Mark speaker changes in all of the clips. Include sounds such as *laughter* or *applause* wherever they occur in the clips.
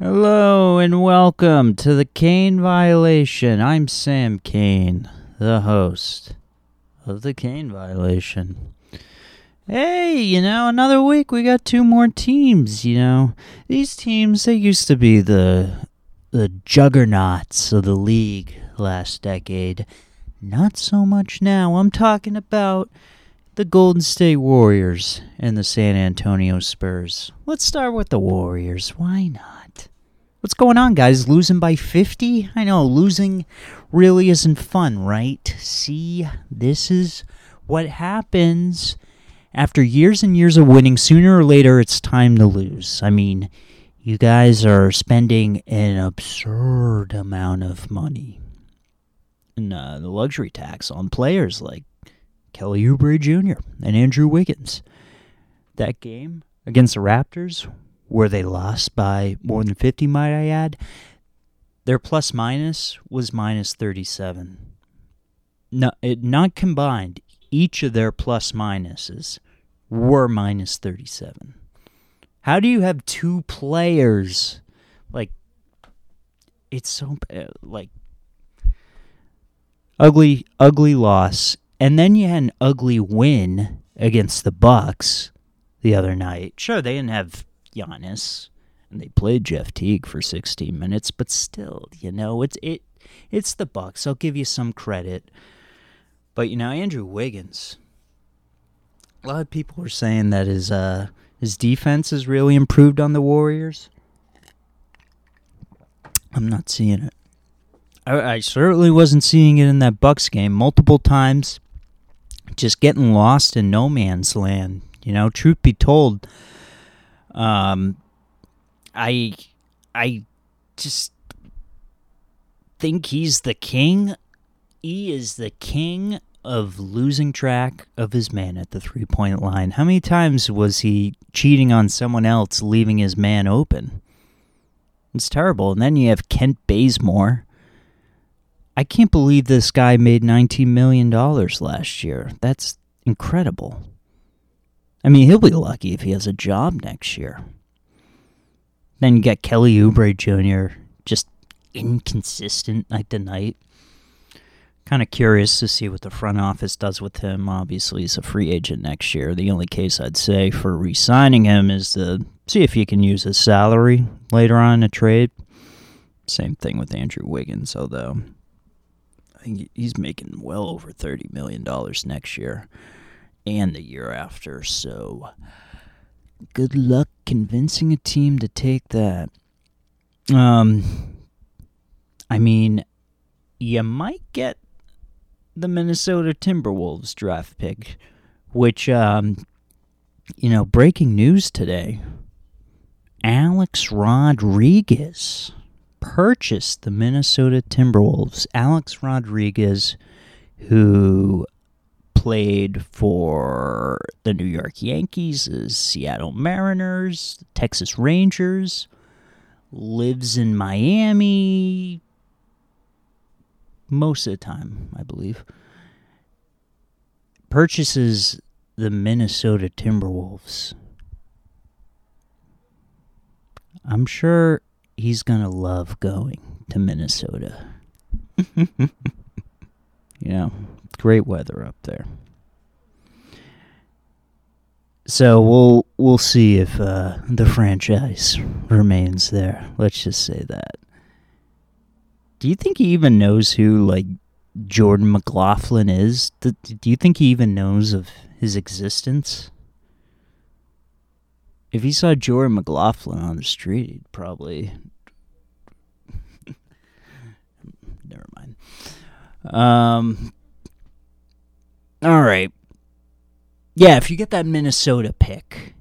Speaker 1: Hello and welcome to the Kane Violation. I'm Sam Kane, the host of the Kane Violation. Hey, you know, another week we got two more teams, you know. These teams they used to be the the juggernauts of the league last decade. Not so much now. I'm talking about the Golden State Warriors and the San Antonio Spurs. Let's start with the Warriors. Why not? What's going on, guys? Losing by 50? I know, losing really isn't fun, right? See, this is what happens after years and years of winning. Sooner or later, it's time to lose. I mean, you guys are spending an absurd amount of money in uh, the luxury tax on players like Kelly Oubre Jr. and Andrew Wiggins. That game against the Raptors, where they lost by more than 50, might I add, their plus minus was minus 37. No, it, not combined, each of their plus minuses were minus 37. How do you have two players? Like, it's so bad. Uh, like, ugly, ugly loss. And then you had an ugly win against the Bucks the other night. Sure, they didn't have Giannis, and they played Jeff Teague for 16 minutes, but still, you know, it's it it's the Bucks. I'll give you some credit. But you know, Andrew Wiggins. A lot of people are saying that his uh his defense has really improved on the Warriors. I'm not seeing it. I, I certainly wasn't seeing it in that Bucks game multiple times. Just getting lost in no man's land. You know, truth be told, um, I I just think he's the king. He is the king of losing track of his man at the three point line. How many times was he cheating on someone else, leaving his man open? It's terrible. And then you have Kent Bazemore. I can't believe this guy made $19 million last year. That's incredible. I mean, he'll be lucky if he has a job next year. Then you got Kelly Oubre Jr., just inconsistent night to night. Kind of curious to see what the front office does with him. Obviously, he's a free agent next year. The only case I'd say for re signing him is to see if you can use his salary later on in a trade. Same thing with Andrew Wiggins, although I think he's making well over $30 million next year and the year after. So good luck convincing a team to take that. Um, I mean, you might get the Minnesota Timberwolves draft pick, which, um, you know, breaking news today Alex Rodriguez purchased the Minnesota Timberwolves. Alex Rodriguez, who played for the New York Yankees, the Seattle Mariners, the Texas Rangers, lives in Miami most of the time, I believe. Purchases the Minnesota Timberwolves. I'm sure he's going to love going to Minnesota. *laughs* you know, great weather up there. So we'll we'll see if uh, the franchise remains there. Let's just say that. Do you think he even knows who like Jordan McLaughlin is? Do, do you think he even knows of his existence? If he saw Jordan McLaughlin on the street, he'd probably. Never mind. Um. All right. Yeah, if you get that Minnesota pick,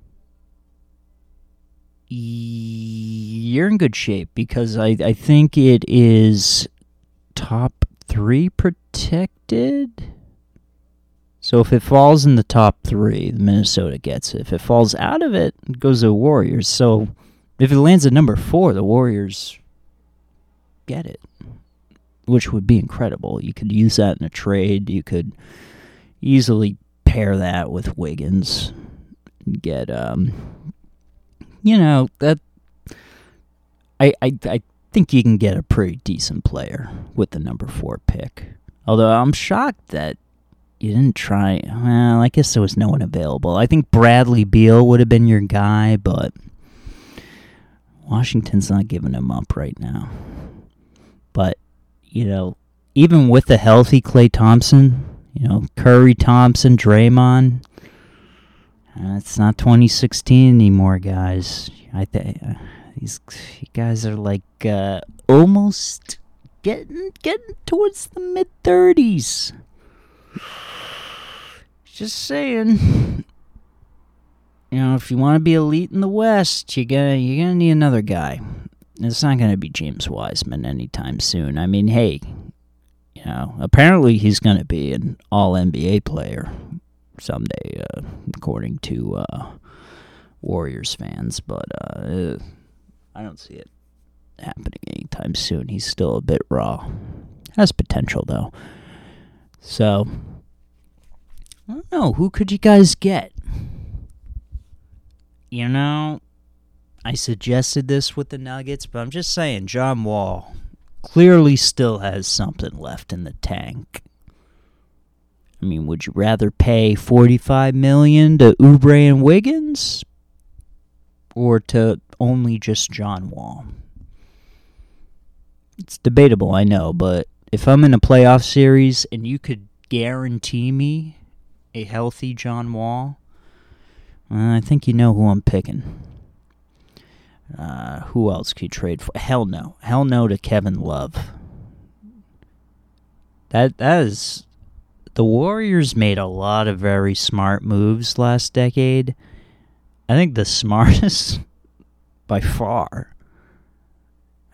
Speaker 1: you're in good shape because I, I think it is top three protected. So if it falls in the top three, Minnesota gets it. If it falls out of it, it goes to the Warriors. So if it lands at number four, the Warriors get it, which would be incredible. You could use that in a trade. You could easily pair that with Wiggins. Get um, you know that. I, I I think you can get a pretty decent player with the number four pick. Although I'm shocked that you didn't try. Well, I guess there was no one available. I think Bradley Beal would have been your guy, but Washington's not giving him up right now. But you know, even with a healthy Klay Thompson, you know, Curry, Thompson, Draymond. Uh, it's not 2016 anymore, guys. I think uh, these guys are like uh, almost getting getting towards the mid 30s. Just saying. You know, if you want to be elite in the West, you gonna you're gonna need another guy. It's not gonna be James Wiseman anytime soon. I mean, hey, you know, apparently he's gonna be an All NBA player someday, uh, according to uh, Warriors fans. But uh, I don't see it happening anytime soon. He's still a bit raw. Has potential though. So I don't know. Who could you guys get? You know, I suggested this with the Nuggets, but I'm just saying, John Wall clearly still has something left in the tank. I mean, would you rather pay 45 million to Oubre and Wiggins or to only just John Wall? It's debatable, I know, but if I'm in a playoff series and you could guarantee me a healthy John Wall, I think you know who I'm picking. Uh, who else could you trade for? Hell no. Hell no to Kevin Love. That that is the Warriors made a lot of very smart moves last decade. I think the *laughs* smartest by far.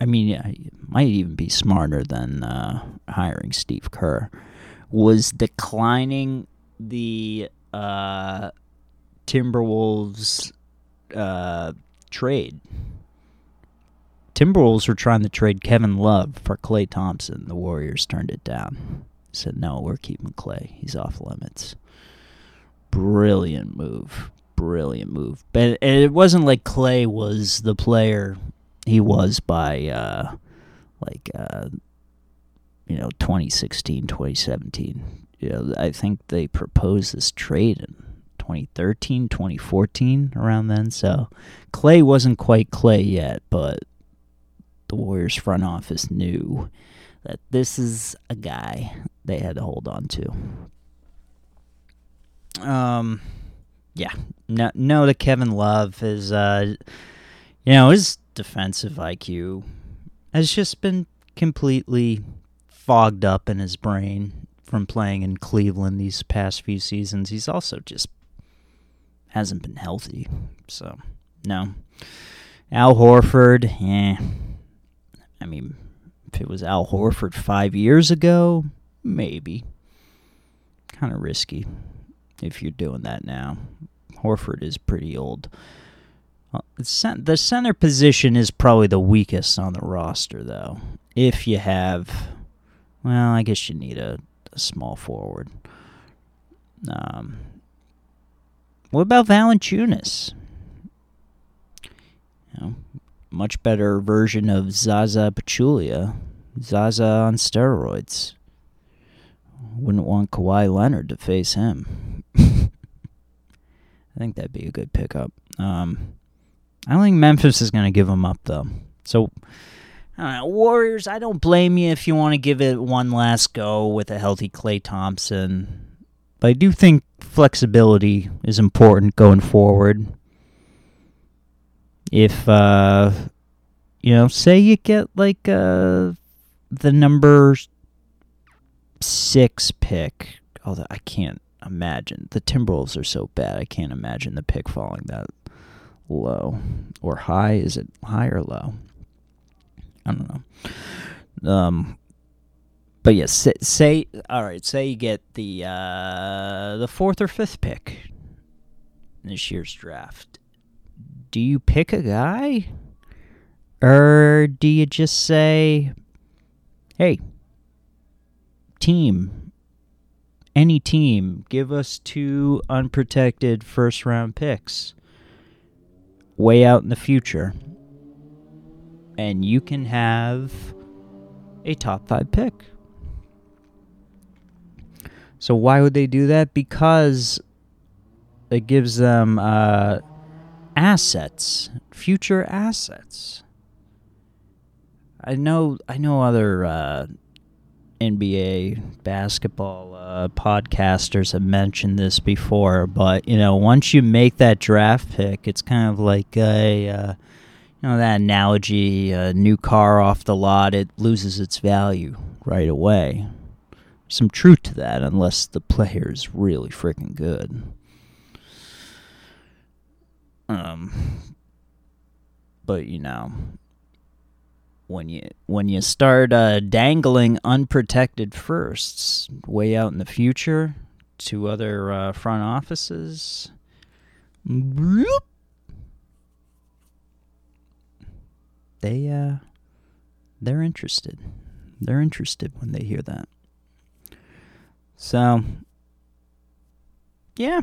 Speaker 1: I mean, it might even be smarter than uh, hiring Steve Kerr. Was declining the uh, Timberwolves uh, trade. Timberwolves were trying to trade Kevin Love for Klay Thompson. The Warriors turned it down. Said no, we're keeping Klay. He's off limits. Brilliant move. Brilliant move. But it wasn't like Klay was the player he was by uh, like uh, you know 2016, 2017 you know, I think they proposed this trade in 2013, 2014, around then. So Klay wasn't quite Klay yet, but the Warriors front office knew that this is a guy they had to hold on to. Um, yeah, no, no to Kevin Love is, uh, you know, his defensive IQ has just been completely fogged up in his brain from playing in Cleveland these past few seasons. He's also just hasn't been healthy. So, no. Al Horford, eh. I mean, if it was Al Horford five years ago, maybe. Kind of risky if you're doing that now. Horford is pretty old. The center position is probably the weakest on the roster, though. If you have, well, I guess you need a a small forward. Um, what about Valanciunas? You know, much better version of Zaza Pachulia. Zaza on steroids. Wouldn't want Kawhi Leonard to face him. *laughs* I think that'd be a good pickup. Um, I don't think Memphis is going to give him up, though. So Warriors, I don't blame you if you want to give it one last go with a healthy Klay Thompson. But I do think flexibility is important going forward. If, uh, you know, say you get like uh, the number six pick. Although I can't imagine. The Timberwolves are so bad, I can't imagine the pick falling that low. Or high. Is it high or low? I don't know. Um, but yes, say, say, all right. Say you get the uh, the fourth or fifth pick in this year's draft. Do you pick a guy, or do you just say, "Hey, team, any team, give us two unprotected first round picks, way out in the future"? and you can have a top five pick. So why would they do that? Because it gives them uh, assets, future assets. I know, I know other uh, NBA basketball uh, podcasters have mentioned this before, but you know, once you make that draft pick, it's kind of like a, uh, you know, that analogy: a new car off the lot, it loses its value right away some truth to that unless the player is really freaking good. Um, but you know, when you when you start uh, dangling unprotected firsts way out in the future to other uh, front offices, bloop, they uh, they're interested. They're interested when they hear that. So, yeah.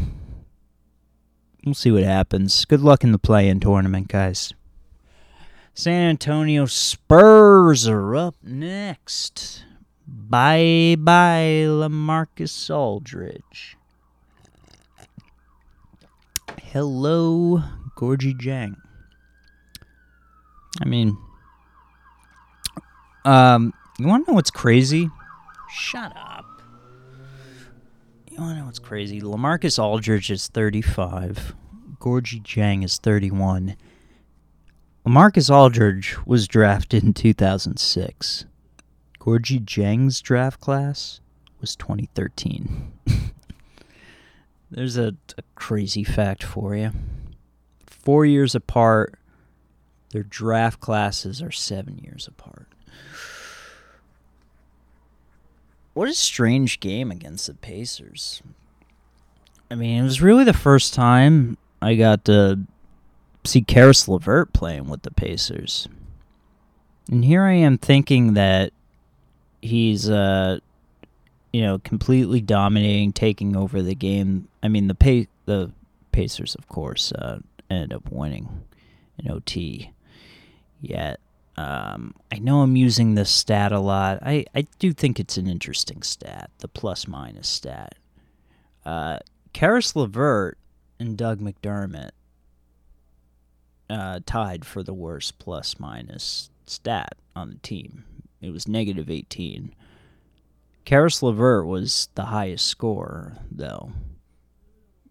Speaker 1: We'll see what happens. Good luck in the play in tournament, guys. San Antonio Spurs are up next. Bye bye, LaMarcus Aldridge. Hello, Gorgui Dieng. I mean, um, you want to know what's crazy? Shut up. You know what's crazy? LaMarcus Aldridge is 35. Gorgui Dieng is 31. LaMarcus Aldridge was drafted in 2006. Gorgui Dieng's draft class was 2013. *laughs* There's a, a crazy fact for you. Four years apart, their draft classes are seven years apart. What a strange game against the Pacers. I mean, it was really the first time I got to see Caris LeVert playing with the Pacers. And here I am thinking that he's uh you know, completely dominating, taking over the game. I mean, the pay the Pacers, of course, uh, ended up winning in OT. Yet um, I know I'm using this stat a lot. I, I do think it's an interesting stat, the plus minus stat. Uh, Caris LeVert and Doug McDermott uh, tied for the worst plus minus stat on the team. It was negative 18. Caris LeVert was the highest scorer, though,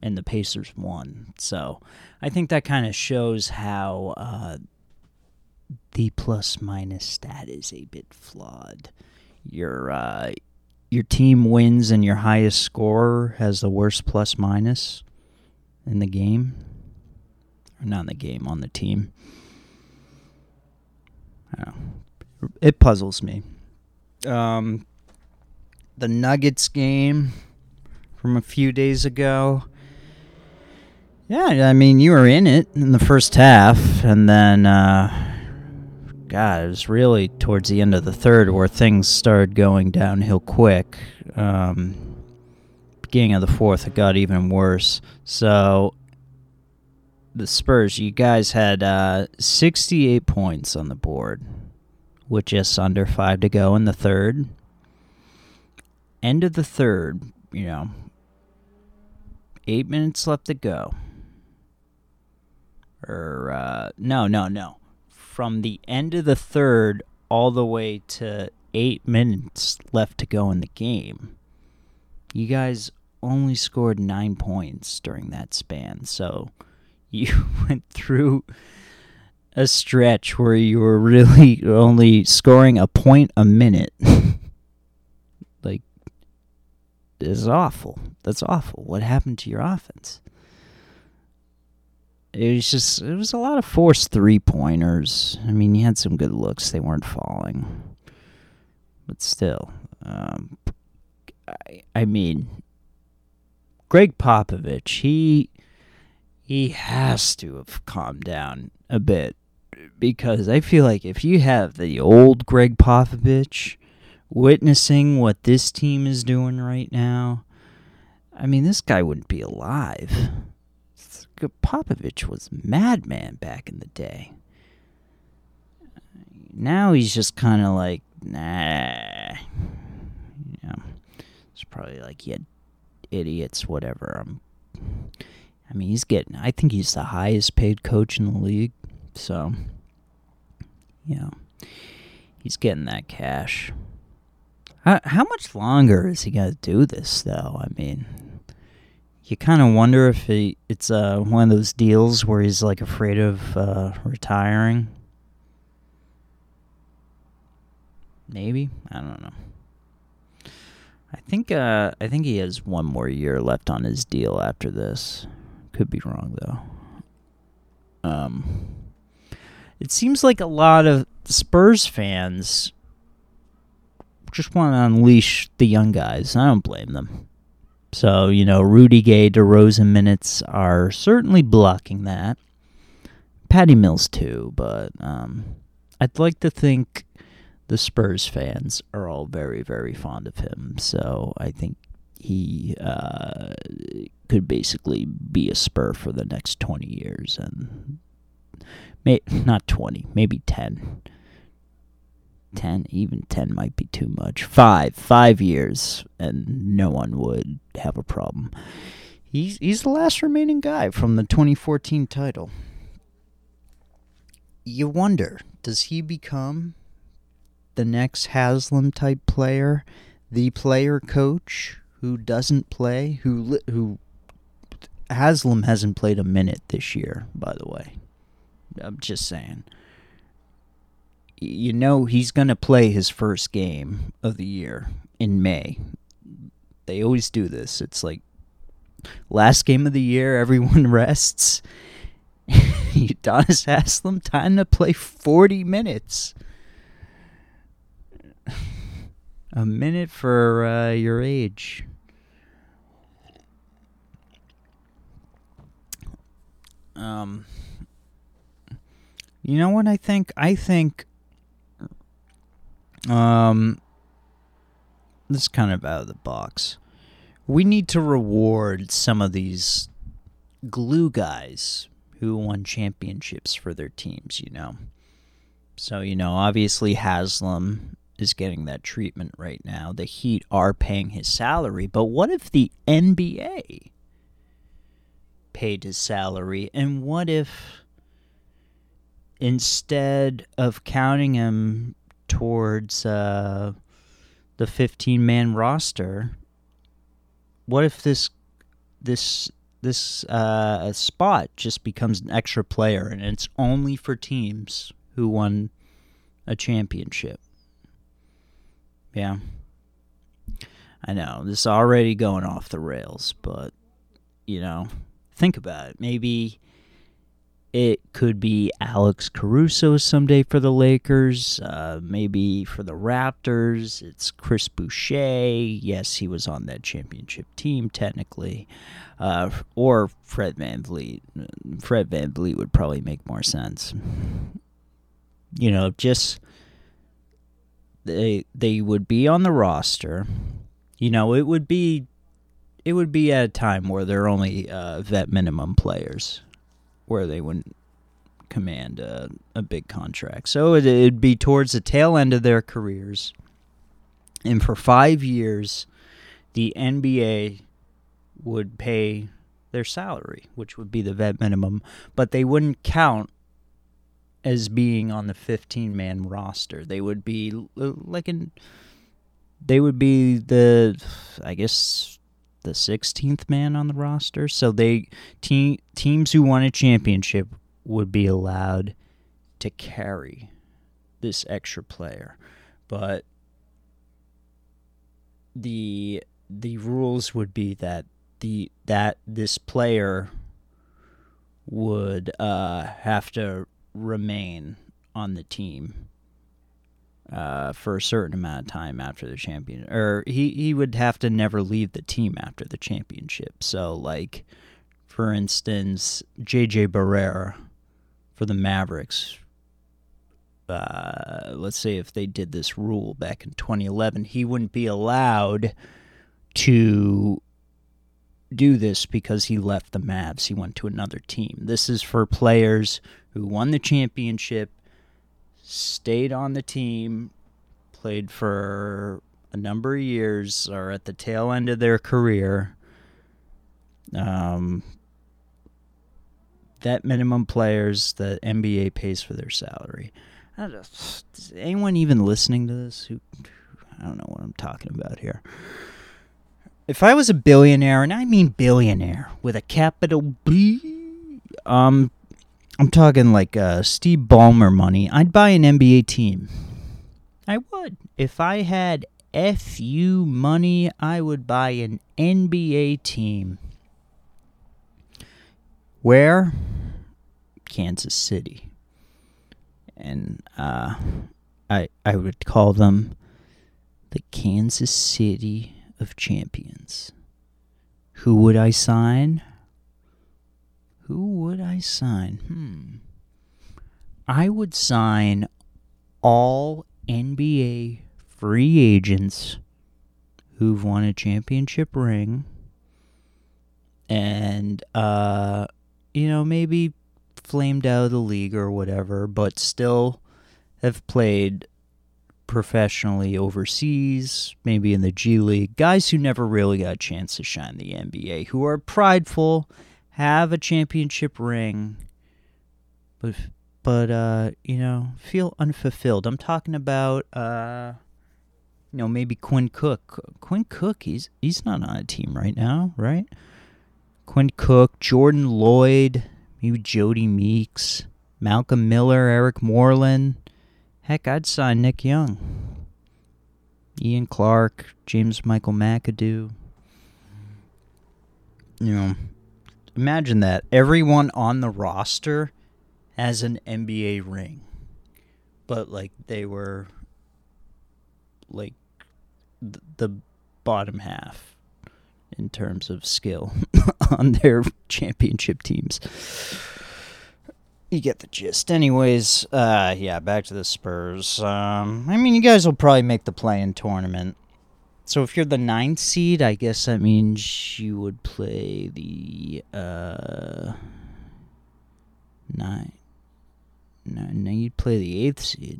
Speaker 1: and the Pacers won. So I think that kind of shows how uh, the plus minus stat is a bit flawed. Your uh, your team wins and your highest scorer has the worst plus minus in the game, or not in the game on the team. It puzzles me. Um, the Nuggets game from a few days ago. Yeah, I mean, you were in it in the first half, and then uh, God, it was really towards the end of the third where things started going downhill quick. Um, beginning of the fourth, it got even worse. So, the Spurs, you guys had uh, 68 points on the board with just under five to go in the third. End of the third, you know, eight minutes left to go. Or, uh, no, no, no from the end of the third all the way to eight minutes left to go in the game, you guys only scored nine points during that span. So *laughs* you went through a stretch where you were really *laughs* only scoring a point a minute. *laughs* like, it's awful. That's awful. What happened to your offense? It was just it was a lot of forced three pointers. I mean, you had some good looks; they weren't falling, but still, um, I, I mean, Gregg Popovich, he he has to have calmed down a bit because I feel like if you have the old Gregg Popovich witnessing what this team is doing right now, I mean, this guy wouldn't be alive. Popovich was madman back in the day. now he's just kind of like, nah. It's probably like, yeah, idiots, whatever. I'm, I mean, he's getting, I think he's the highest paid coach in the league. So, know, he's getting that cash. How, how much longer is he going to do this, though? I mean, you kind of wonder if he, it's uh, one of those deals where he's like afraid of uh, retiring. Maybe I don't know. I think uh, I think he has one more year left on his deal after this. Could be wrong though. Um, it seems like a lot of Spurs fans just want to unleash the young guys. I don't blame them. So, you know, Rudy Gay, DeRozan minutes are certainly blocking that. Patty Mills too, but um, I'd like to think the Spurs fans are all very, very fond of him. So I think he uh, could basically be a Spur for the next 20 years. And may, not 20, maybe 10. 10 even 10 might be too much. 5 5 years and no one would have a problem. He's he's the last remaining guy from the 2014 title. You wonder does he become the next Haslem type player the player coach who doesn't play who who Haslem hasn't played a minute this year by the way? I'm just saying you know he's going to play his first game of the year in May. They always do this. It's like last game of the year, *laughs* everyone rests. *laughs* Udonis Haslem, time to play 40 minutes. A minute for uh, your age. Um, you know what I think? I think um, this is kind of out of the box. We need to reward some of these glue guys who won championships for their teams, you know. So, you know, obviously Haslem is getting that treatment right now. The Heat are paying his salary, but what if the NBA paid his salary? And what if instead of counting him towards uh, the 15 man roster, what if this this this uh, spot just becomes an extra player and it's only for teams who won a championship? Yeah. I know this is already going off the rails, but you know, think about it. Maybe it could be Alex Caruso someday for the Lakers, uh, maybe for the Raptors. It's Chris Boucher. Yes, he was on that championship team technically. Uh, or Fred VanVleet. Fred VanVleet would probably make more sense. You know, just they they would be on the roster. You know, it would be it would be at a time where they're only uh, vet minimum players where they wouldn't command a, a big contract. So it, it'd be towards the tail end of their careers. And for five years, the NBA would pay their salary, which would be the vet minimum, but they wouldn't count as being on the 15 man roster. They would be like in they would be the I guess the 16th man on the roster. So they te- teams who won a championship would be allowed to carry this extra player. But the the rules would be that the that this player would uh, have to remain on the team uh, for a certain amount of time after the champion, or he he would have to never leave the team after the championship. So, like, for instance, J.J. Barea for the Mavericks. Uh, let's say if they did this rule back in 2011, he wouldn't be allowed to do this because he left the Mavs. He went to another team. This is for players who won the championship stayed on the team, played for a number of years, are at the tail end of their career. Um, that minimum players the NBA pays for their salary. Don't, is anyone even listening to this who I don't know what I'm talking about here. If I was a billionaire, and I mean billionaire with a capital B, um, I'm talking like uh, Steve Ballmer money, I'd buy an NBA team. I would. If I had FU money, I would buy an NBA team. Where? Kansas City. And uh, I I would call them the Kansas City of Champions. Who would I sign? Who would I sign? Hmm. I would sign all NBA free agents who've won a championship ring and uh you know maybe flamed out of the league or whatever but still have played professionally overseas, maybe in the G League, guys who never really got a chance to shine the NBA, who are prideful, have a championship ring, but but uh, you know, feel unfulfilled. I'm talking about uh you know, maybe Quinn Cook. Quinn Cook, he's he's not on a team right now, right? Quinn Cook, Jordan Loyd, maybe Jodie Meeks, Malcolm Miller, Eric Moreland, Heck, I'd sign Nick Young, Ian Clark, James Michael McAdoo. You know, imagine that. Everyone on the roster has an NBA ring. But, like, they were, like, th- the bottom half in terms of skill *laughs* on their championship teams you get the gist. Anyways, uh, yeah, back to the Spurs. Um, I mean, you guys will probably make the play-in tournament. So if you're the ninth seed, I guess that means you would play the uh nine. No, no, you'd play the eighth seed.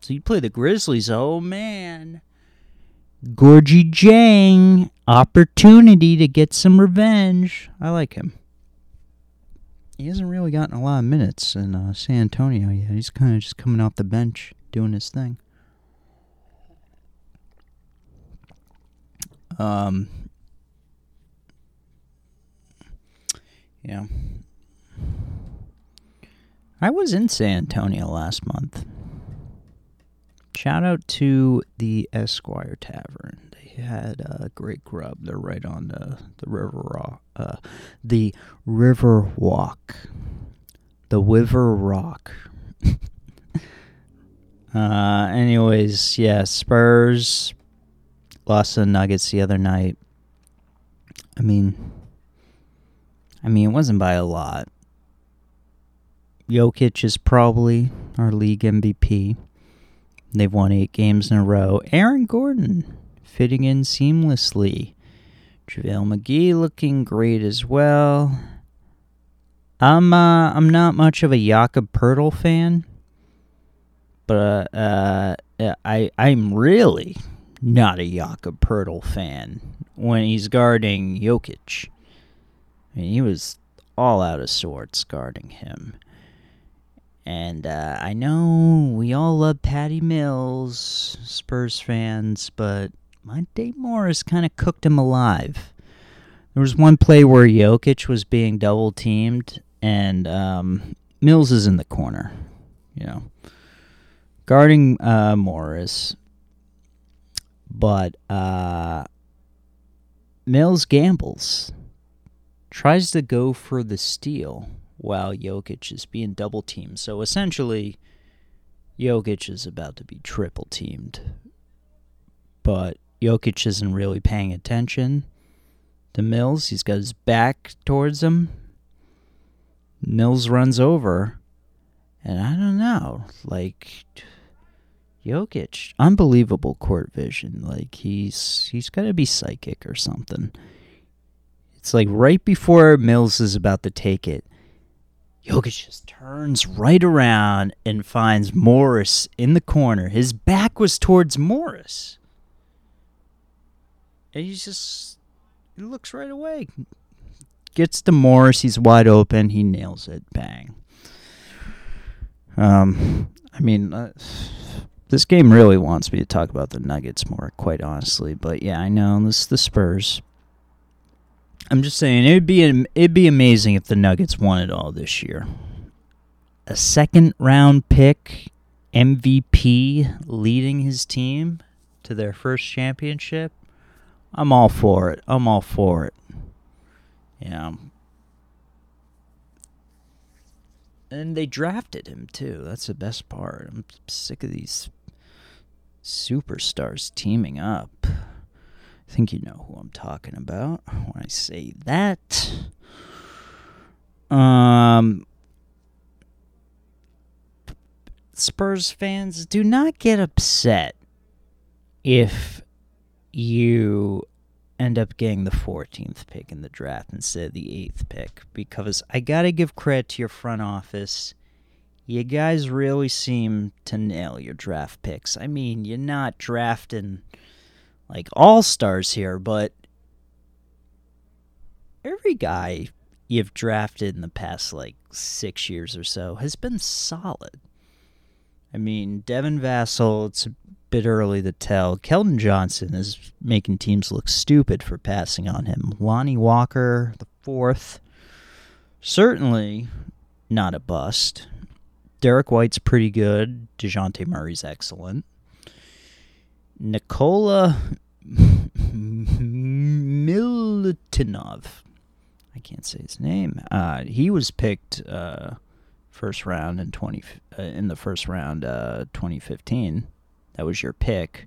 Speaker 1: So you'd play the Grizzlies. Oh man, Gorgui Dieng, opportunity to get some revenge. I like him he hasn't really gotten a lot of minutes in uh, San Antonio yet. He's kind of just coming off the bench doing his thing. Um, yeah. I was in San Antonio last month. Shout out to the Esquire Tavern They had uh, great grub. They're right on the the river uh, the river walk, the River Rock. *laughs* uh, anyways, yeah, Spurs lost the Nuggets the other night. I mean, I mean, it wasn't by a lot. Jokic is probably our league MVP. They've won eight games in a row. Aaron Gordon fitting in seamlessly. JaVale McGee looking great as well. I'm uh, I'm not much of a Jakob Poeltl fan, but uh, I I'm really not a Jakob Poeltl fan when he's guarding Jokic. I mean, he was all out of sorts guarding him. And uh, I know we all love Patty Mills, Spurs fans, but Monte Morris kind of cooked him alive. There was one play where Jokic was being double teamed, and um, Mills is in the corner, you know, guarding uh, Morris. But uh, Mills gambles, tries to go for the steal while Jokic is being double teamed. So essentially, Jokic is about to be triple teamed. But Jokic isn't really paying attention to Mills. He's got his back towards him. Mills runs over. And I don't know. Like Jokic, unbelievable court vision. Like he's he's got to be psychic or something. It's like right before Mills is about to take it, Jokic just turns right around and finds Morris in the corner. His back was towards Morris. And he's just he looks right away. Gets to Morris, he's wide open, he nails it. Bang. Um I mean uh, this game really wants me to talk about the Nuggets more, quite honestly. But yeah, I know this the Spurs. I'm just saying it'd be it'd be amazing if the Nuggets won it all this year. A second round pick, MVP, leading his team to their first championship. I'm all for it. I'm all for it. Yeah. And they drafted him too. That's the best part. I'm sick of these superstars teaming up. I think you know who I'm talking about when I say that. Um, Spurs fans, do not get upset if you end up getting the 14th pick in the draft instead of the 8th pick because I got to give credit to your front office. You guys really seem to nail your draft picks. I mean, you're not drafting like all stars here, but every guy you've drafted in the past like six years or so has been solid. I mean, Devin Vassell, it's a bit early to tell. Keldon Johnson is making teams look stupid for passing on him. Lonnie Walker, the fourth, certainly not a bust. Derrick White's pretty good. Dejounte Murray's excellent. Nikola Milutinov. I can't say his name. Uh, he was picked uh, first round in twenty uh, in the first round, uh, 2015. That was your pick.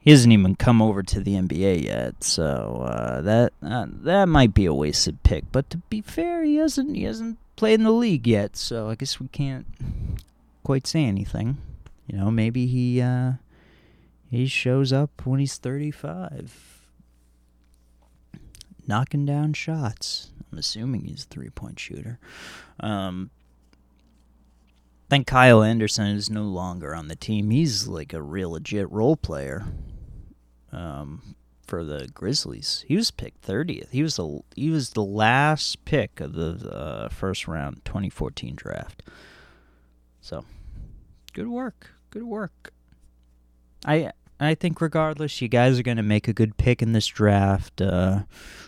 Speaker 1: He hasn't even come over to the NBA yet, so uh, that uh, that might be a wasted pick. But to be fair, he hasn't he hasn't played in the league yet, so I guess we can't quite say anything. You know, maybe he uh, he shows up when he's 35, knocking down shots. I'm assuming he's a three point shooter. Um, think Kyle Anderson is no longer on the team. He's like a real legit role player um, for the Grizzlies. He was picked 30th. He was the he was the last pick of the uh, first round 2014 draft. So, good work. Good work. I I think regardless, you guys are going to make a good pick in this draft. Uh,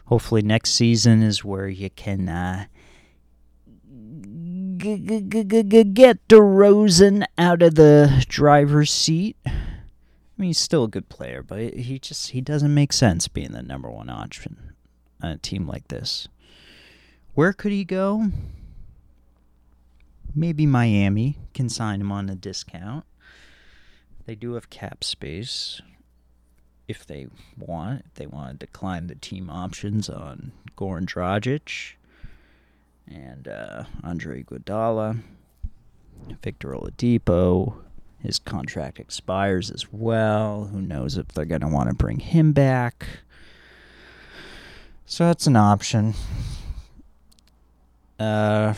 Speaker 1: hopefully, next season is where you can uh, g- g- g- get DeRozan out of the driver's seat. I mean, he's still a good player, but he just he doesn't make sense being the number one option on a team like this. Where could he go? Maybe Miami can sign him on a discount. They do have cap space if they want. If they want to decline the team options on Goran Dragic and uh, Andre Iguodala, Victor Oladipo. His contract expires as well. Who knows if they're going to want to bring him back? So that's an option. Uh,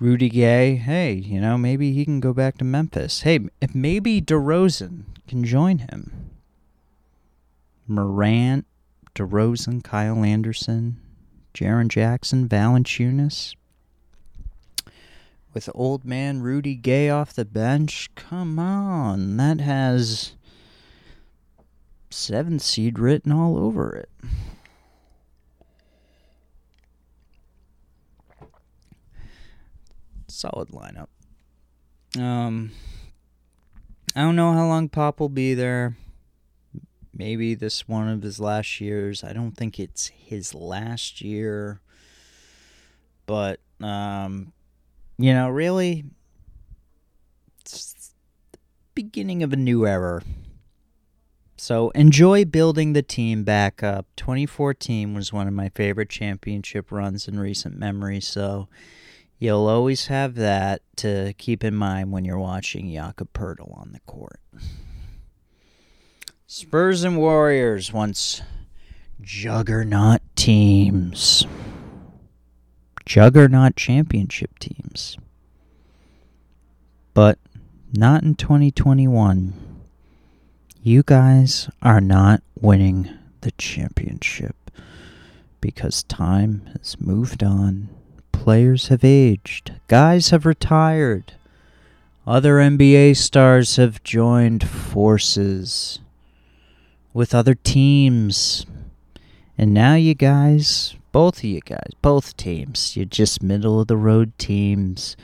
Speaker 1: Rudy Gay, hey, you know, maybe he can go back to Memphis. Hey, maybe DeRozan can join him. Morant, DeRozan, Kyle Anderson, Jaren Jackson, Valanciunas. With old man Rudy Gay off the bench, come on, that has seventh seed written all over it. solid lineup. Um, I don't know how long Pop will be there. Maybe this one of his last years. I don't think it's his last year. But um, you know, really, it's the beginning of a new era. So enjoy building the team back up. 2014 was one of my favorite championship runs in recent memory. So You'll always have that to keep in mind when you're watching Jakob Poeltl on the court. Spurs and Warriors once juggernaut teams. Juggernaut championship teams. But not in 2021. You guys are not winning the championship because time has moved on. Players have aged. Guys have retired. Other NBA stars have joined forces with other teams. And now you guys, both of you guys, both teams, you're just middle of the road teams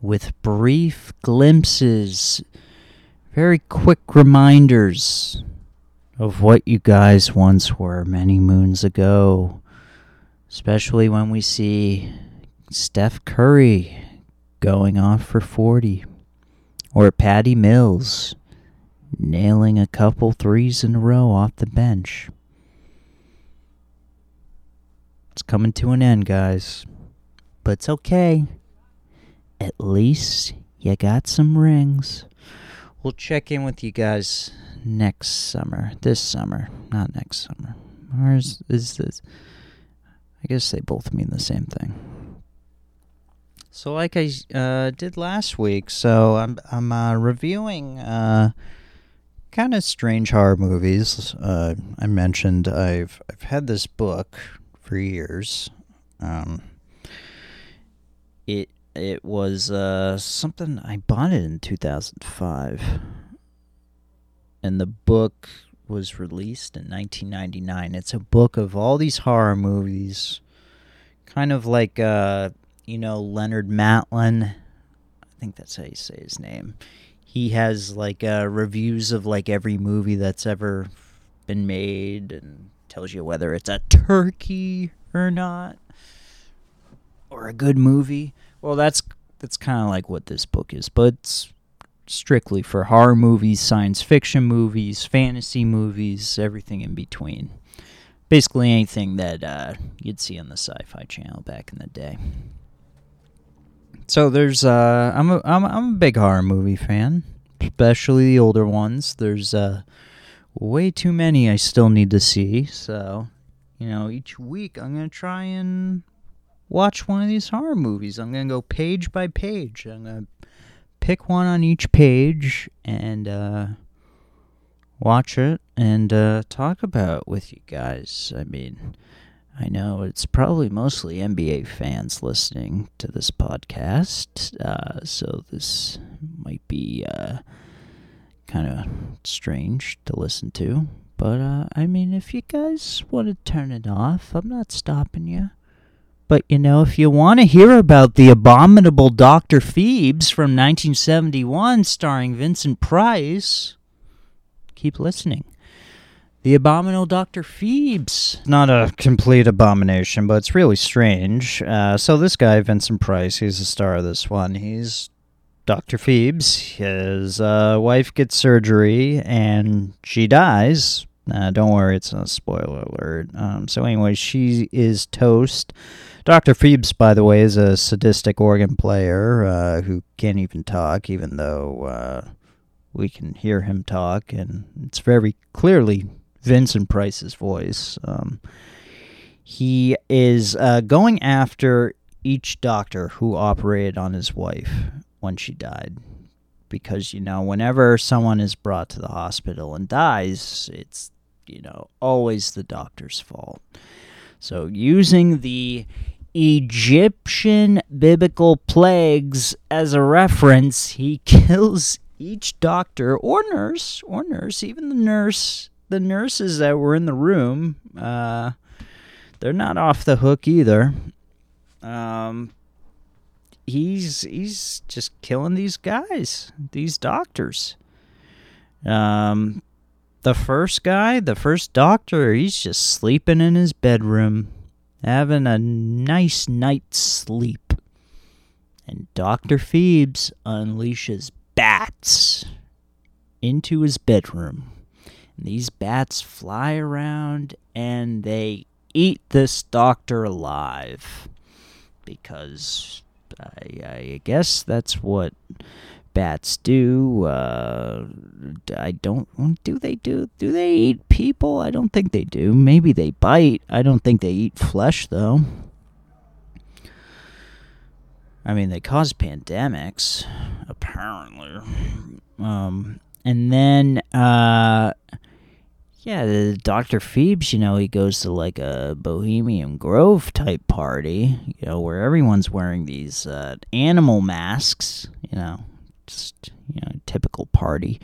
Speaker 1: with brief glimpses, very quick reminders of what you guys once were many moons ago. Especially when we see Steph Curry going off for 40. Or Patty Mills nailing a couple threes in a row off the bench. It's coming to an end, guys. But it's okay. At least you got some rings. We'll check in with you guys next summer. This summer, not next summer. Or is, is this? I guess they both mean the same thing. So, like I uh, did last week, so I'm I'm uh, reviewing uh, kind of strange horror movies. Uh, I mentioned I've I've had this book for years. Um, it it was uh, something I bought it in 2005, and the book was released in 1999. It's a book of all these horror movies, kind of like uh, you know Leonard Matlin. I think that's how you say his name he has like uh, reviews of like every movie that's ever been made and tells you whether it's a turkey or not or a good movie. Well, that's that's kind of like what this book is, but it's strictly for horror movies, science fiction movies, fantasy movies, everything in between. Basically anything that uh, you'd see on the Sci-Fi Channel back in the day. So there's uh I'm a I'm I'm a big horror movie fan, especially the older ones. There's uh way too many I still need to see. So, you know, each week I'm going to try and watch one of these horror movies. I'm going to go page by page. I'm going to pick one on each page and uh watch it and uh talk about it with you guys. I mean, I know it's probably mostly NBA fans listening to this podcast, uh, so this might be uh, kind of strange to listen to. But uh, I mean, if you guys want to turn it off, I'm not stopping you. But you know, if you want to hear about the abominable Dr. Phibes from 1971 starring Vincent Price, keep listening. The Abominable Dr. Phibes. Not a complete abomination, but it's really strange. Uh, so, this guy, Vincent Price, he's the star of this one. He's Dr. Phibes. His uh, wife gets surgery and she dies. Uh, don't worry, it's a spoiler alert. Um, so, anyway, she is toast. Dr. Phibes, by the way, is a sadistic organ player uh, who can't even talk, even though uh, we can hear him talk, and it's very clearly Vincent Price's voice. Um, he is uh, going after each doctor who operated on his wife when she died. Because, you know, whenever someone is brought to the hospital and dies, it's, you know, always the doctor's fault. So, using the Egyptian biblical plagues as a reference, he *laughs* kills each doctor or nurse, or nurse, even the nurse the nurses that were in the room, uh, they're not off the hook either. Um, he's he's just killing these guys, these doctors. Um, the first guy, the first doctor, he's just sleeping in his bedroom, having a nice night's sleep. And Dr. Phibes unleashes bats into his bedroom. And these bats fly around and they eat this doctor alive. Because I, I guess that's what bats do. Uh, I don't. Do they do? Do they eat people? I don't think they do. Maybe they bite. I don't think they eat flesh though. I mean, they cause pandemics, apparently. Um, and then, uh, yeah, the Dr. Phibes, you know, he goes to like a Bohemian Grove type party, you know, where everyone's wearing these uh, animal masks, you know, just, you know, typical party.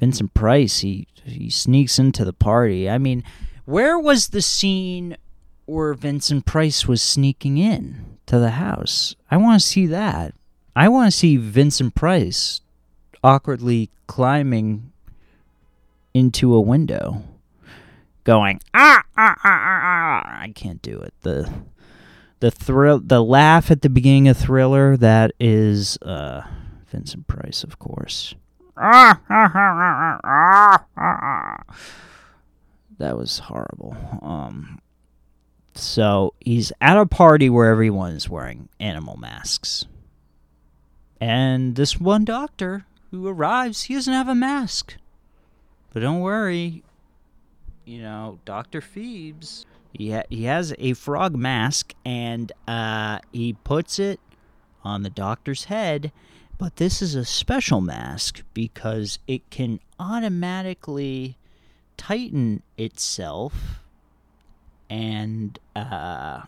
Speaker 1: Vincent Price, he he sneaks into the party. I mean, where was the scene where Vincent Price was sneaking in to the house? I want to see that. I want to see Vincent Price awkwardly climbing into a window, going ah ah ah ah. ah. I can't do it. The the thrill, the laugh at the beginning of Thriller. That is uh, Vincent Price, of course. That was horrible. Um, so he's at a party where everyone is wearing animal masks. And this one doctor who arrives, he doesn't have a mask. But don't worry, you know, Dr. Phibes, he, ha- he has a frog mask and uh, he puts it on the doctor's head but this is a special mask because it can automatically tighten itself. And uh,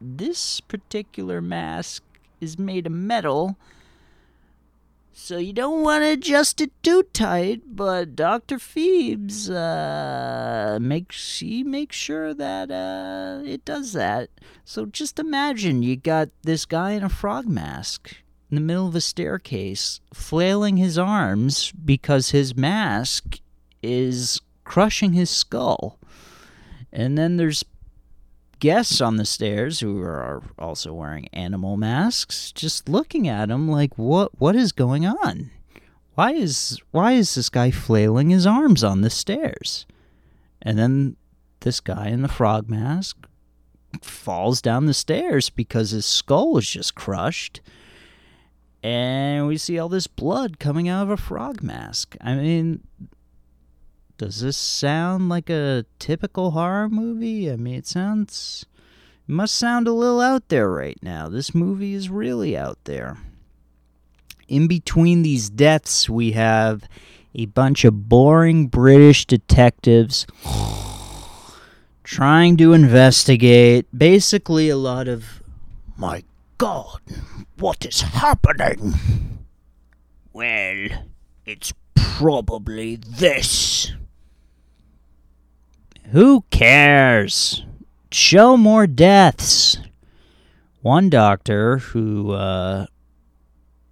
Speaker 1: this particular mask is made of metal. So you don't want to adjust it too tight, but Dr. Phibes uh, makes he makes sure that uh, it does that. So just imagine you got this guy in a frog mask in the middle of a staircase, flailing his arms because his mask is crushing his skull. And then there's guests on the stairs who are also wearing animal masks, just looking at him like, "What? What is going on? Why is why is this guy flailing his arms on the stairs?" And then this guy in the frog mask falls down the stairs because his skull was just crushed and we see all this blood coming out of a frog mask. I mean, does this sound like a typical horror movie? I mean, it sounds. It must sound a little out there right now. This movie is really out there. In between these deaths, we have a bunch of boring British detectives *sighs* trying to investigate. Basically, a lot of, my God, what is happening? Well, it's probably this. Who cares? Show more deaths. One doctor who uh,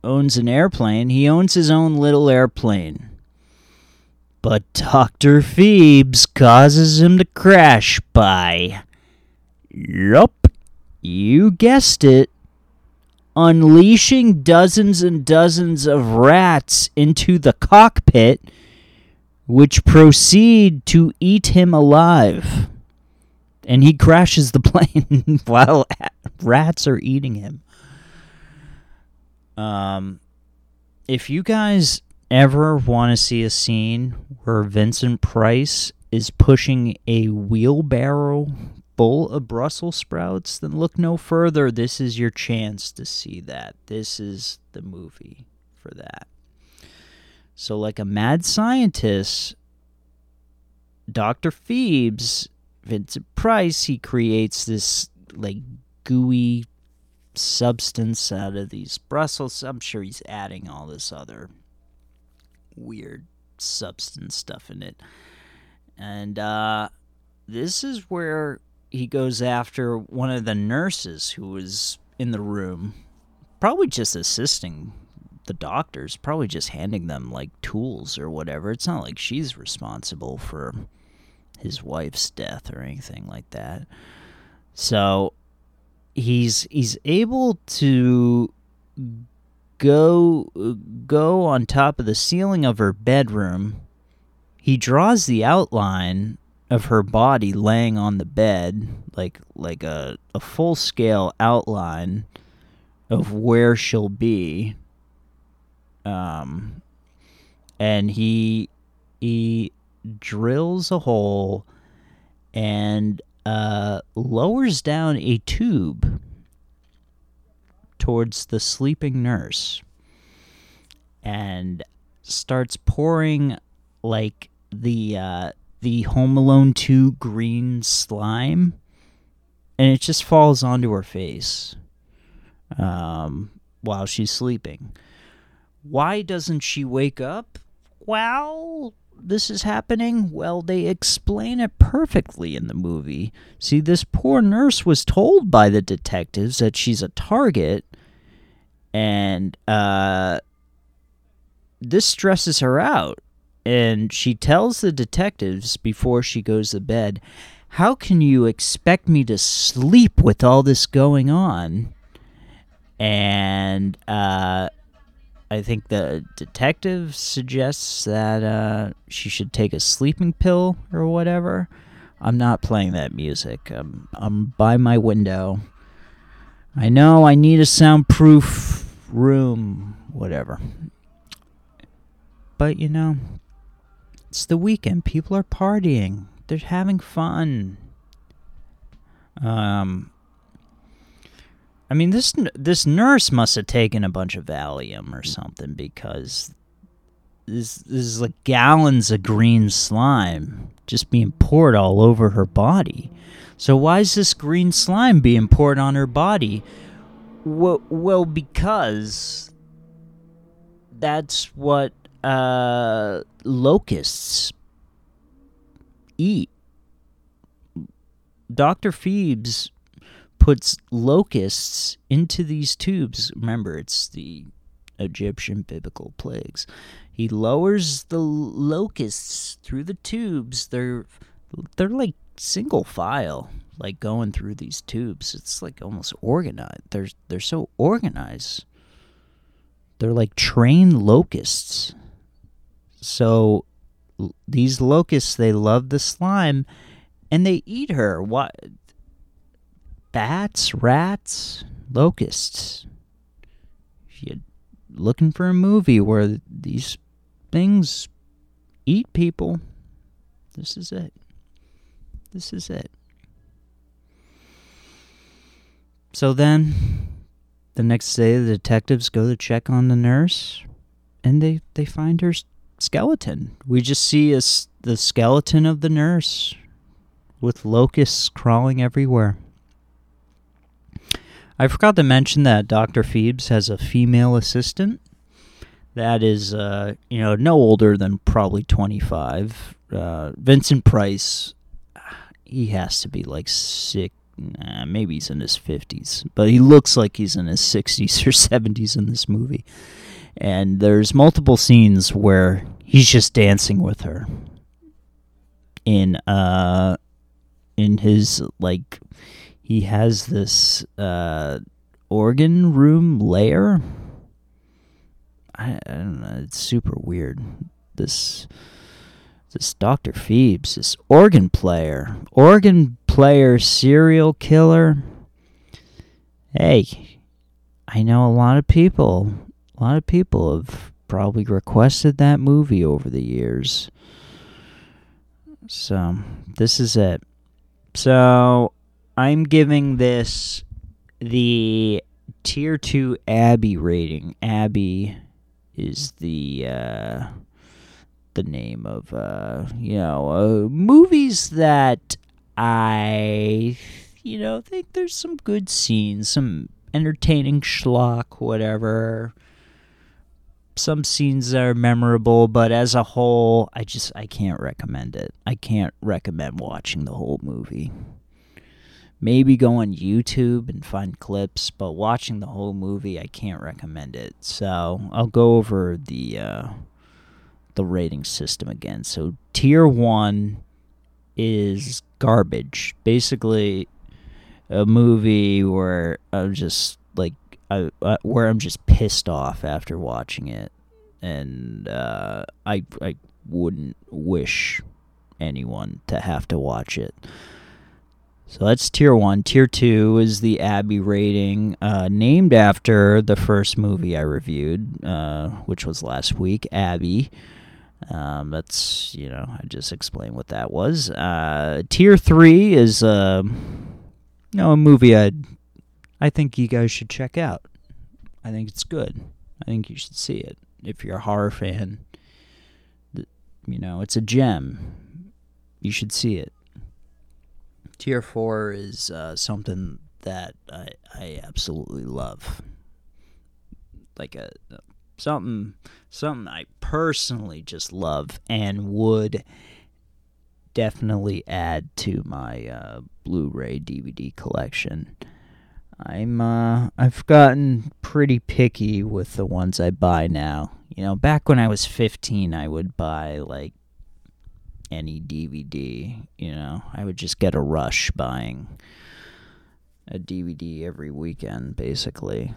Speaker 1: owns an airplane, he owns his own little airplane. But Dr. Phibes causes him to crash by. Yup, you guessed it unleashing dozens and dozens of rats into the cockpit, which proceed to eat him alive. And he crashes the *laughs* plane while rats are eating him. Um, if you guys ever want to see a scene where Vincent Price is pushing a wheelbarrow full of Brussels sprouts, then look no further. This is your chance to see that. This is the movie for that. So, like a mad scientist, Dr. Phibes, Vincent Price, he creates this like gooey substance out of these Brussels. I'm sure he's adding all this other weird substance stuff in it. And uh, this is where he goes after one of the nurses who was in the room, probably just assisting the doctors, probably just handing them like tools or whatever. It's not like she's responsible for his wife's death or anything like that. So he's he's able to go go on top of the ceiling of her bedroom. He draws the outline of her body laying on the bed, like like a, a full scale outline of where she'll be. Um, and he he drills a hole and uh, lowers down a tube towards the sleeping nurse and starts pouring like the uh, the Home Alone 2 green slime and it just falls onto her face um, while she's sleeping. Why doesn't she wake up? Well, this is happening? Well, they explain it perfectly in the movie. See, this poor nurse was told by the detectives that she's a target, and uh, this stresses her out. And she tells the detectives before she goes to bed, How can you expect me to sleep with all this going on? And uh, I think the detective suggests that uh, she should take a sleeping pill or whatever. I'm not playing that music. I'm, I'm by my window. I know I need a soundproof room, whatever. But you know, it's the weekend. People are partying. They're having fun. Um, I mean, this this nurse must have taken a bunch of Valium or something because this, this is like gallons of green slime just being poured all over her body. So why is this green slime being poured on her body? Well, well because that's what uh, locusts eat. Dr. Phibes puts locusts into these tubes. Remember, it's the Egyptian biblical plagues. He lowers the locusts through the tubes. They're they're like single file, like going through these tubes. It's like almost organized. They're they're so organized. They're like trained locusts. So these locusts, they love the slime, and they eat her. What? Bats, rats, locusts. If you're looking for a movie where these things eat people, this is it. This is it. So then, the next day, the detectives go to check on the nurse, and they, they find her skeleton. We just see a, the skeleton of the nurse with locusts crawling everywhere. I forgot to mention that Dr. Phibes has a female assistant that is, uh, you know, no older than probably 25. Uh, Vincent Price, he has to be like sick. Nah, maybe he's in his 50s, but he looks like he's in his 60s or 70s in this movie. And there's multiple scenes where he's just dancing with her in uh in his like he has this uh, organ room layer. I, I don't know. It's super weird. This this Dr. Phibes, this organ player, organ player serial killer. Hey, I know a lot of people, a lot of people have probably requested that movie over the years. So, this is it. So, I'm giving this the tier 2 Abby rating. Abby is the uh, the name of uh, you know uh, movies that I you know think there's some good scenes, some entertaining schlock, whatever. Some scenes are memorable, but as a whole, I just I can't recommend it. I can't recommend watching the whole movie maybe go on YouTube and find clips, but watching the whole movie, I can't recommend it. So I'll go over the uh, the rating system again. So tier one is garbage. Basically, a movie where I'm just like, I, uh, where I'm just pissed off after watching it, and uh, I I wouldn't wish anyone to have to watch it. So that's tier one. Tier two is the Abby rating, uh, named after the first movie I reviewed, uh, which was last week, Abby. Um, that's, you know, I just explained what that was. Uh, tier three is, uh, you know, a movie I I think you guys should check out. I think it's good. I think you should see it if you're a horror fan. You know, it's a gem. You should see it. Tier four is uh, something that I I absolutely love. Like a something something I personally just love and would definitely add to my uh, Blu-ray DVD collection. I'm uh, I've gotten pretty picky with the ones I buy now. You know, back when I was 15, I would buy like any DVD. You know, I would just get a rush buying a DVD every weekend, basically.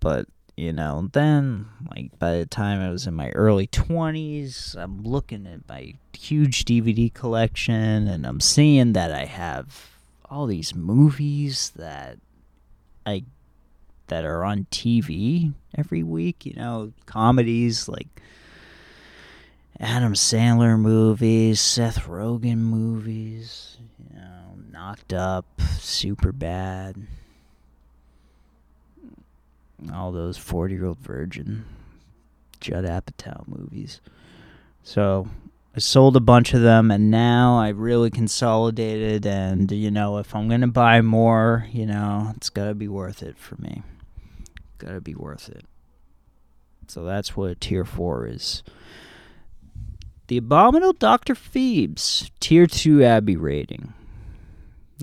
Speaker 1: But you know, then like by the time I was in my early 20s, I'm looking at my huge DVD collection and I'm seeing that I have all these movies that I that are on TV every week, you know, comedies like Adam Sandler movies, Seth Rogen movies, you know, Knocked Up, Super Bad, all those 40 year old virgin, Judd Apatow movies. So I sold a bunch of them, and now I really consolidated. And you know, if I'm gonna buy more, you know, it's gotta be worth it for me. Gotta be worth it. So that's what tier four is. The Abominable Dr. Phibes, tier two Abby rating.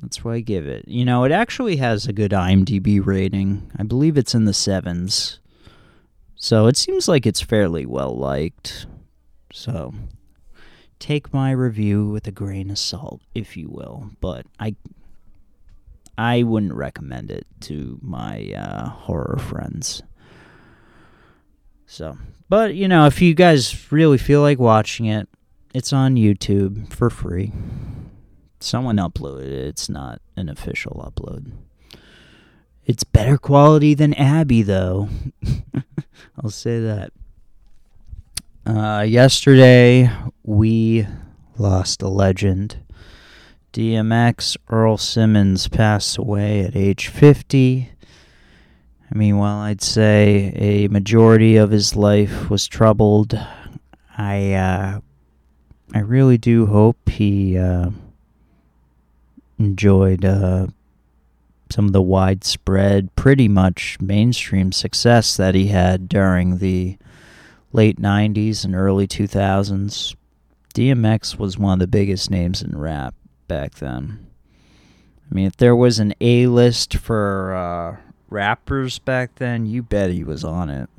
Speaker 1: That's why I give it. You know, it actually has a good IMDb rating. I believe it's in the sevens. So it seems like it's fairly well liked. So take my review with a grain of salt, if you will. But I I wouldn't recommend it to my uh, horror friends. So, but you know, if you guys really feel like watching it, it's on YouTube for free. Someone uploaded it. It's not an official upload. It's better quality than Abby, though. *laughs* I'll say that. Uh, yesterday, we lost a legend. DMX Earl Simmons passed away at age 50. I mean, while I'd say a majority of his life was troubled, I uh, I really do hope he uh, enjoyed uh, some of the widespread, pretty much mainstream success that he had during the late 90s and early 2000s. DMX was one of the biggest names in rap back then. I mean, if there was an A list for uh, rappers back then, you bet he was on it.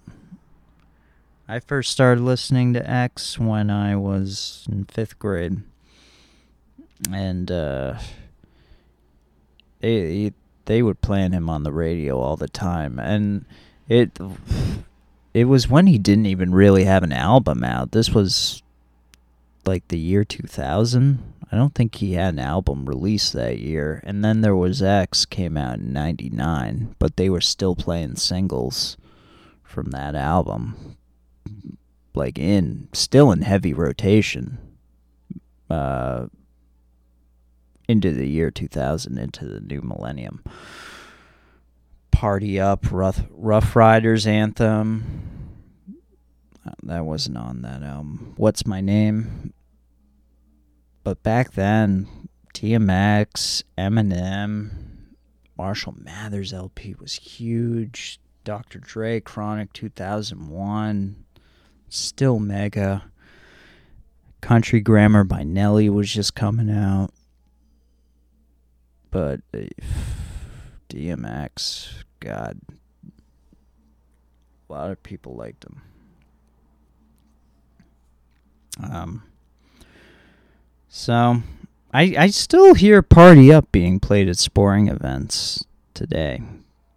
Speaker 1: I first started listening to X when I was in fifth grade. And, uh, they they would play him on the radio all the time, and it it was when he didn't even really have an album out. This was like the year 2000. I don't think he had an album released that year. And then there was X came out in 99, but they were still playing singles from that album like in still in heavy rotation. Uh into the year 2000, into the new millennium. Party Up, Rough, Rough Riders Anthem. That wasn't on that album. What's My Name? But back then, DMX, Eminem, Marshall Mathers LP was huge. Dr. Dre, Chronic 2001, still mega. Country Grammar by Nelly was just coming out. But uh, DMX, God, a lot of people liked him. Um, so I I still hear "Party Up" being played at sporting events today.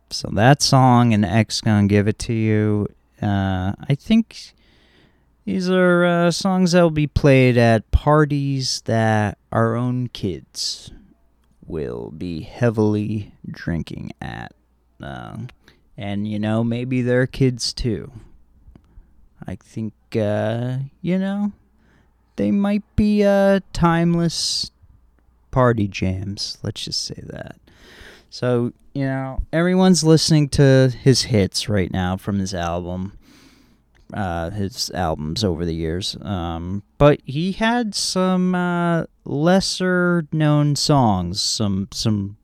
Speaker 1: So that song and X gonna give it to you. Uh, I think these are uh, songs that will be played at parties that our own kids will be heavily drinking at. Uh, and, you know, maybe their kids too. I think, uh, you know, they might be uh, timeless party jams. Let's just say that. So, you know, everyone's listening to his hits right now from his album, uh, his albums over the years. Um, but he had some uh, lesser known songs, some some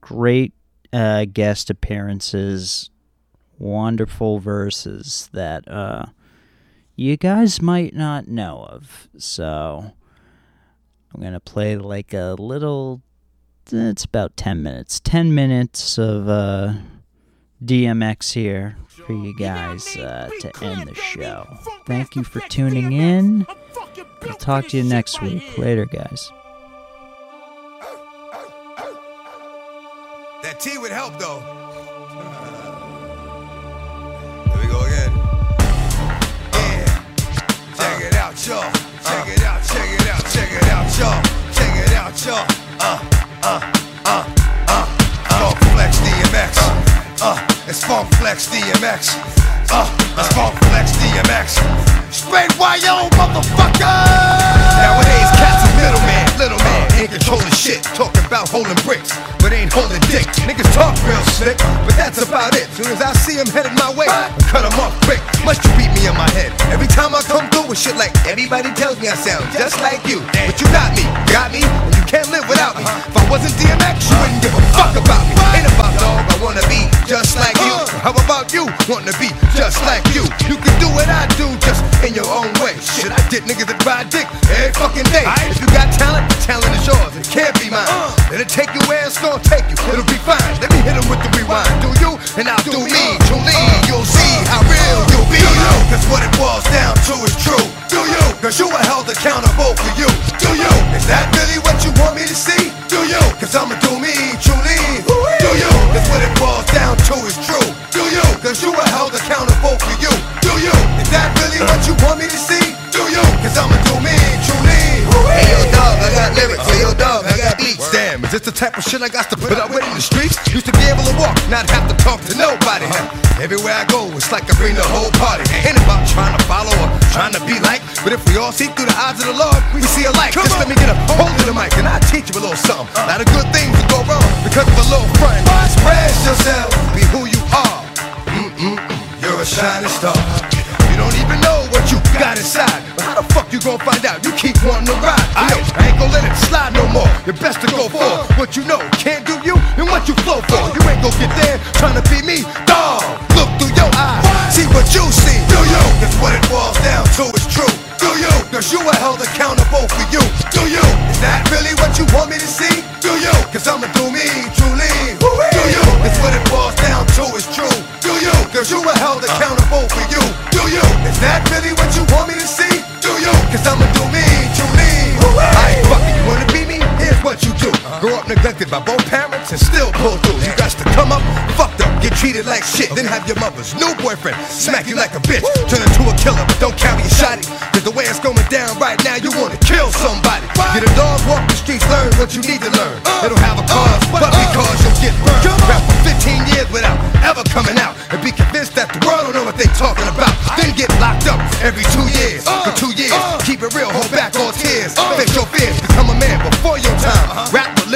Speaker 1: great uh, guest appearances, wonderful verses that uh, you guys might not know of. So I'm going to play like a little, it's about 10 minutes. 10 minutes of uh, DMX here for you guys uh, to end the show. Thank you for tuning in. I'll talk to you next week. Later, guys.
Speaker 2: That tea would help though. Out, y'all. Check it out, check it out, check it out, y'all. Check it out, y'all. Uh, uh, uh, uh. Funk Flex DMX. Uh, it's Funk Flex DMX. Uh, it's Funk Flex DMX. Straight YO, motherfucker! Nowadays, cats are middleman, little man, ain't controlling shit. Talking about holding bricks, but ain't holding dick. Niggas talk real slick, but that's about it. Soon as I see him headed my way, I cut him off quick. Must you beat me in my head? Every time I come through with shit like everybody tells me I sound just like you. But you got me, got me, and you can't live without me. If I wasn't DMX, you wouldn't give a fuck about me. Ain't about wanna be just like you. How about you? wanna be just like you. You can do what I do, just in your own way. Shit, I get niggas that ride dick every fucking day. If you got talent, the talent is yours. It can't be mine. Uh. It'll take you where it's gonna take you. It'll be fine. Let me hit him with the rewind. Do you, and I'll do me. Truly, uh. you'll see how real you'll be. Do you? Cause what it boils down to is true. Do you? Cause you are held accountable for you. Do you? Is that really what you want me to see? Do you? Cause I'ma do me, truly. Do you? Cause what it boils down to is true. Do you? Cause you are held accountable for you. Do you? Is that really what you want me to see? Do you? Cause I'ma do me, truly. Hey yo got lyrics. Hey yo dog, I got beats. Damn, is this the type of shit I got to put up with in the streets? Used to be able to walk, not have to talk to nobody. Everywhere I go, it's like I bring the whole party. Ain't about trying to follow or trying to be like, but if we all see through the eyes of the Lord, we see alike. Just let me get a hold of the mic and I'll teach you a little something. A lot of good things will go wrong because of a little front. Express yourself, be who you are. Mm-mm-mm, you're a shining star. You gonna find out? You keep wanting to ride. I, know, I ain't gonna let it slide no more. You're best to go for what you know can't do you and what you flow for. You ain't gonna get there trying to be me, dog. Look through your eyes, see what you see. Do you? Cause what it boils down to is true. Do you? Cause you are held accountable for you. Do you? Is that really what you want me to see? Do you? Cause I'ma do me, truly. Do you? Cause what it boils down to is true. Do you? Cause you are held accountable for you? Neglected by both parents and still pull through. You got to come up, fucked up, get treated like shit. Then have your mother's new boyfriend smack you like a bitch. Turn into a killer, but don't carry a shotty. Cause the way it's going down right now, you wanna kill somebody. Get a dog, walk the streets, learn what you need to learn. It'll have a cause, but uh, uh, uh. because you'll get burned. Rap for 15 years without ever coming out. And be convinced that the world don't know what they talking about. Then get locked up every two years. For two years, keep it real, hold back all tears. Face your fears, become a man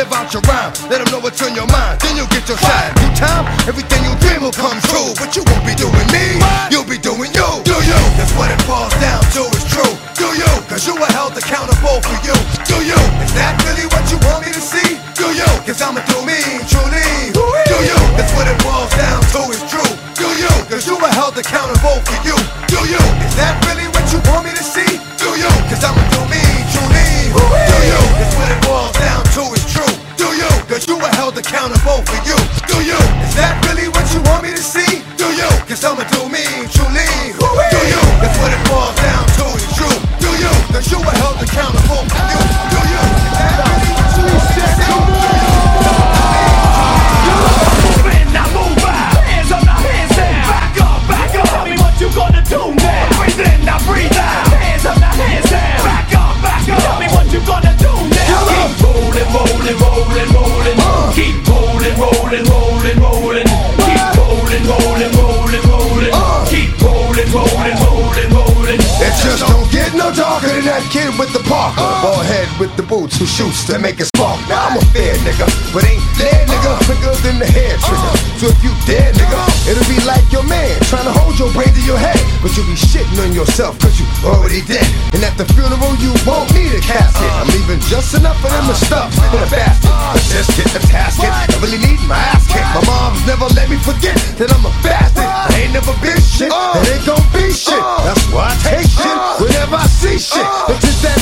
Speaker 2: live out your rhyme. Let them know what's on your mind. Then you'll get your shine. New time, everything you dream will come true. But you won't be doing me, you'll be doing you. Do you? That's what it boils down to is true. Do you? Cause you are held accountable for you. Do you? Is that really what you want me to see? Do you? Cause I'ma do me, truly. Do you? That's what it boils down to is true. Do you? Cause you are held accountable for you. Do you? Is that really what you want me to see? With the boots who shoots to make it spark. Now I'm a fair nigga, but ain't there nigga quicker than the hair trigger. So if you dead nigga, it'll be like your man trying to hold your brain to your head, but you'll be shitting on yourself cause you already dead. And at the funeral you won't need a casket. I'm leaving just enough of them to stuff in a basket. But just get the casket. I really need my ass kicked. My mom's never let me forget that I'm a bastard. I ain't never been shit, and ain't gon' be shit. That's why I take shit whenever I see shit. It's just that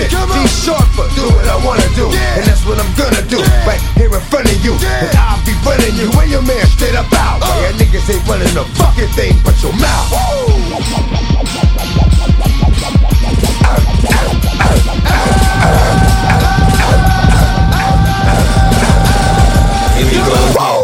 Speaker 2: shit. D short for do what I wanna do, and that's what I'm gonna do. Right here in front of you, and I'll be running you and your man straight up out. Yeah, niggas ain't running a fucking thing but your mouth. Here we go.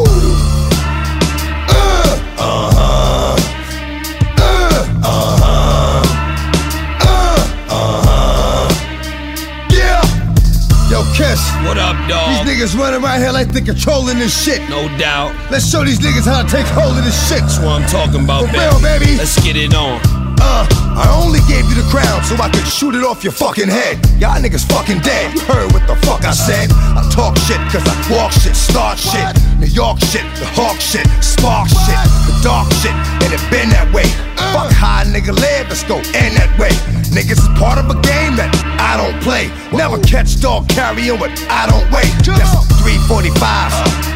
Speaker 2: Niggas running around here like they controlling this shit.
Speaker 3: No doubt.
Speaker 2: Let's show these niggas how to take hold of this shit.
Speaker 3: That's what I'm talking about,
Speaker 2: For
Speaker 3: baby.
Speaker 2: real, baby.
Speaker 3: Let's get it on.
Speaker 2: Uh, I only gave you the crown so I could shoot it off your fucking head. Y'all niggas fucking dead. You heard what the fuck I said? I talk shit cause I walk shit, start shit. New York shit, the hawk shit, spark shit, the dark shit, and it been that way. Fuck how nigga live, let's go end that way. Niggas is part of a game that I don't play. Never catch dog carrying what I don't weigh. That's 345,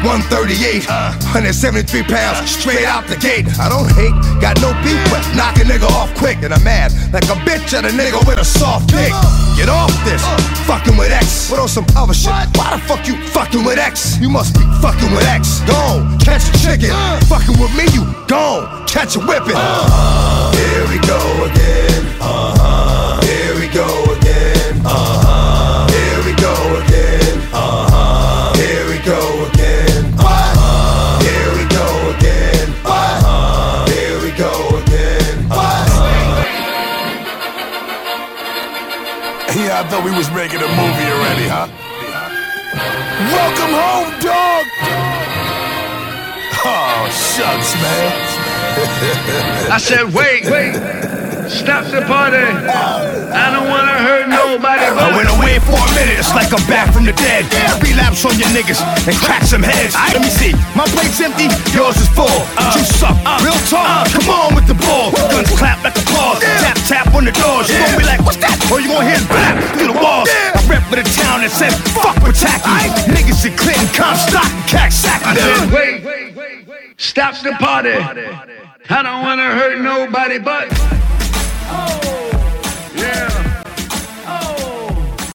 Speaker 2: 138, 173 pounds straight out the gate. I don't hate, got no beef, but knock a nigga off quick. And I'm mad like a bitch at a nigga with a soft dick. Get off this, fucking with X. What on some other shit? Why the fuck you fucking with X? You must be fucking with X. Gone, catch a chicken. Uh. Fucking with me, you gone, catch a whipping. Uh. Here we go again. Uh-huh.
Speaker 4: Thought we was making a movie already, huh? Welcome home, dog! Oh, shucks, man.
Speaker 5: I said, wait, wait. Stop the party. I don't wanna hurt nobody
Speaker 4: I
Speaker 5: but
Speaker 4: went away for a minute, it's like I'm back from the dead. I relapse on your niggas and crack some heads. Let me see, my plate's empty, yours is full. you suck, real talk. Come on with the ball. Guns clap like applause. Tap tap on the doors. You gon' be like, what's that? Or you gon' hear blap through the walls. I rep with a town that says, fuck Pataki. Niggas in Clinton, Comstock, and Coxsackie.
Speaker 5: I said, wait, stop the party. I don't wanna hurt nobody but. Oh. Yeah.